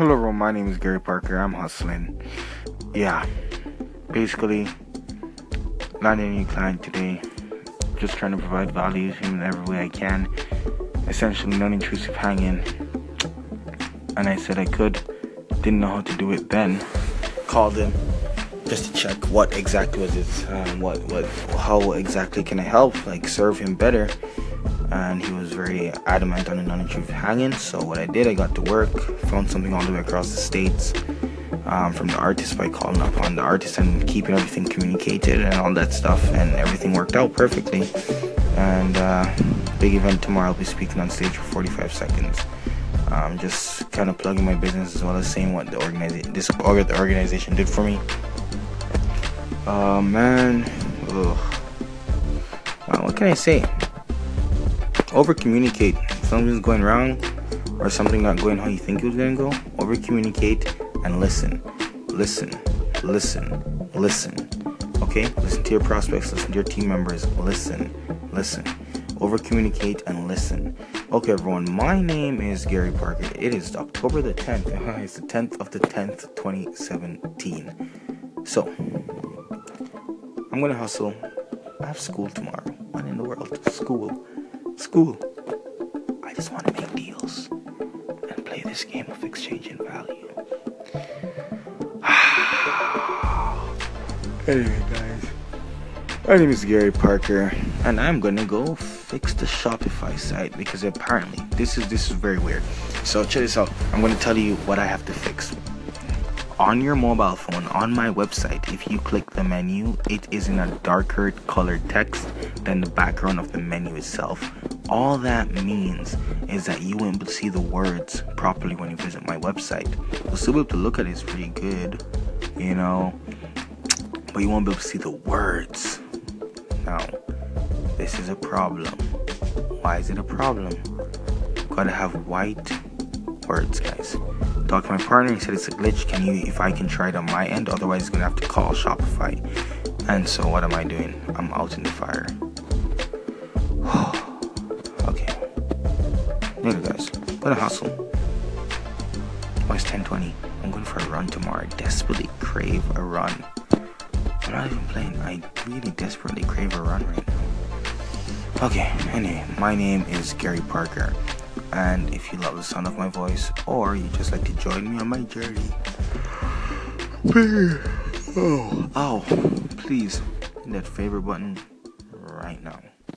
Hello, everyone. My name is Gary Parker. I'm hustling. Yeah, basically, not any client today. Just trying to provide value to him in every way I can. Essentially, non-intrusive hanging. And I said I could. Didn't know how to do it then. Called him just to check what exactly was it. Um, what what how exactly can I help? Like serve him better and he was very adamant on the non-intrusive hanging. So what I did, I got to work, found something all the way across the states um, from the artist by calling up on the artist and keeping everything communicated and all that stuff, and everything worked out perfectly. And uh, big event tomorrow, I'll be speaking on stage for 45 seconds. Um, just kind of plugging my business as well as saying what the organization, this the organization did for me. Uh, man, Ugh. what can I say? Over communicate. Something's going wrong or something not going how you think it was gonna go, over communicate and listen. Listen, listen, listen. Okay? Listen to your prospects, listen to your team members, listen, listen. Over communicate and listen. Okay, everyone, my name is Gary Parker. It is October the 10th. It's the 10th of the 10th, 2017. So, I'm gonna hustle. I have school tomorrow. What in the world? School school. I just want to make deals and play this game of exchanging value. anyway, guys, my name is Gary Parker, and I'm gonna go fix the Shopify site because apparently this is this is very weird. So check this out. I'm gonna tell you what I have to fix on your mobile phone on my website if you click the menu it is in a darker colored text than the background of the menu itself. All that means is that you won't be able to see the words properly when you visit my website. You'll still be able to look at it it's pretty good you know? But you won't be able to see the words. Now this is a problem. Why is it a problem? Gotta have white words guys talked to my partner. He said it's a glitch. Can you, if I can try it on my end? Otherwise, he's gonna have to call Shopify. And so, what am I doing? I'm out in the fire. okay. Later, guys. Gonna hustle. Oh, it's 10:20. I'm going for a run tomorrow. I desperately crave a run. I'm not even playing. I really desperately crave a run right now. Okay. Anyway, my name is Gary Parker. And if you love the sound of my voice, or you just like to join me on my journey, please oh, oh, please hit that favorite button right now.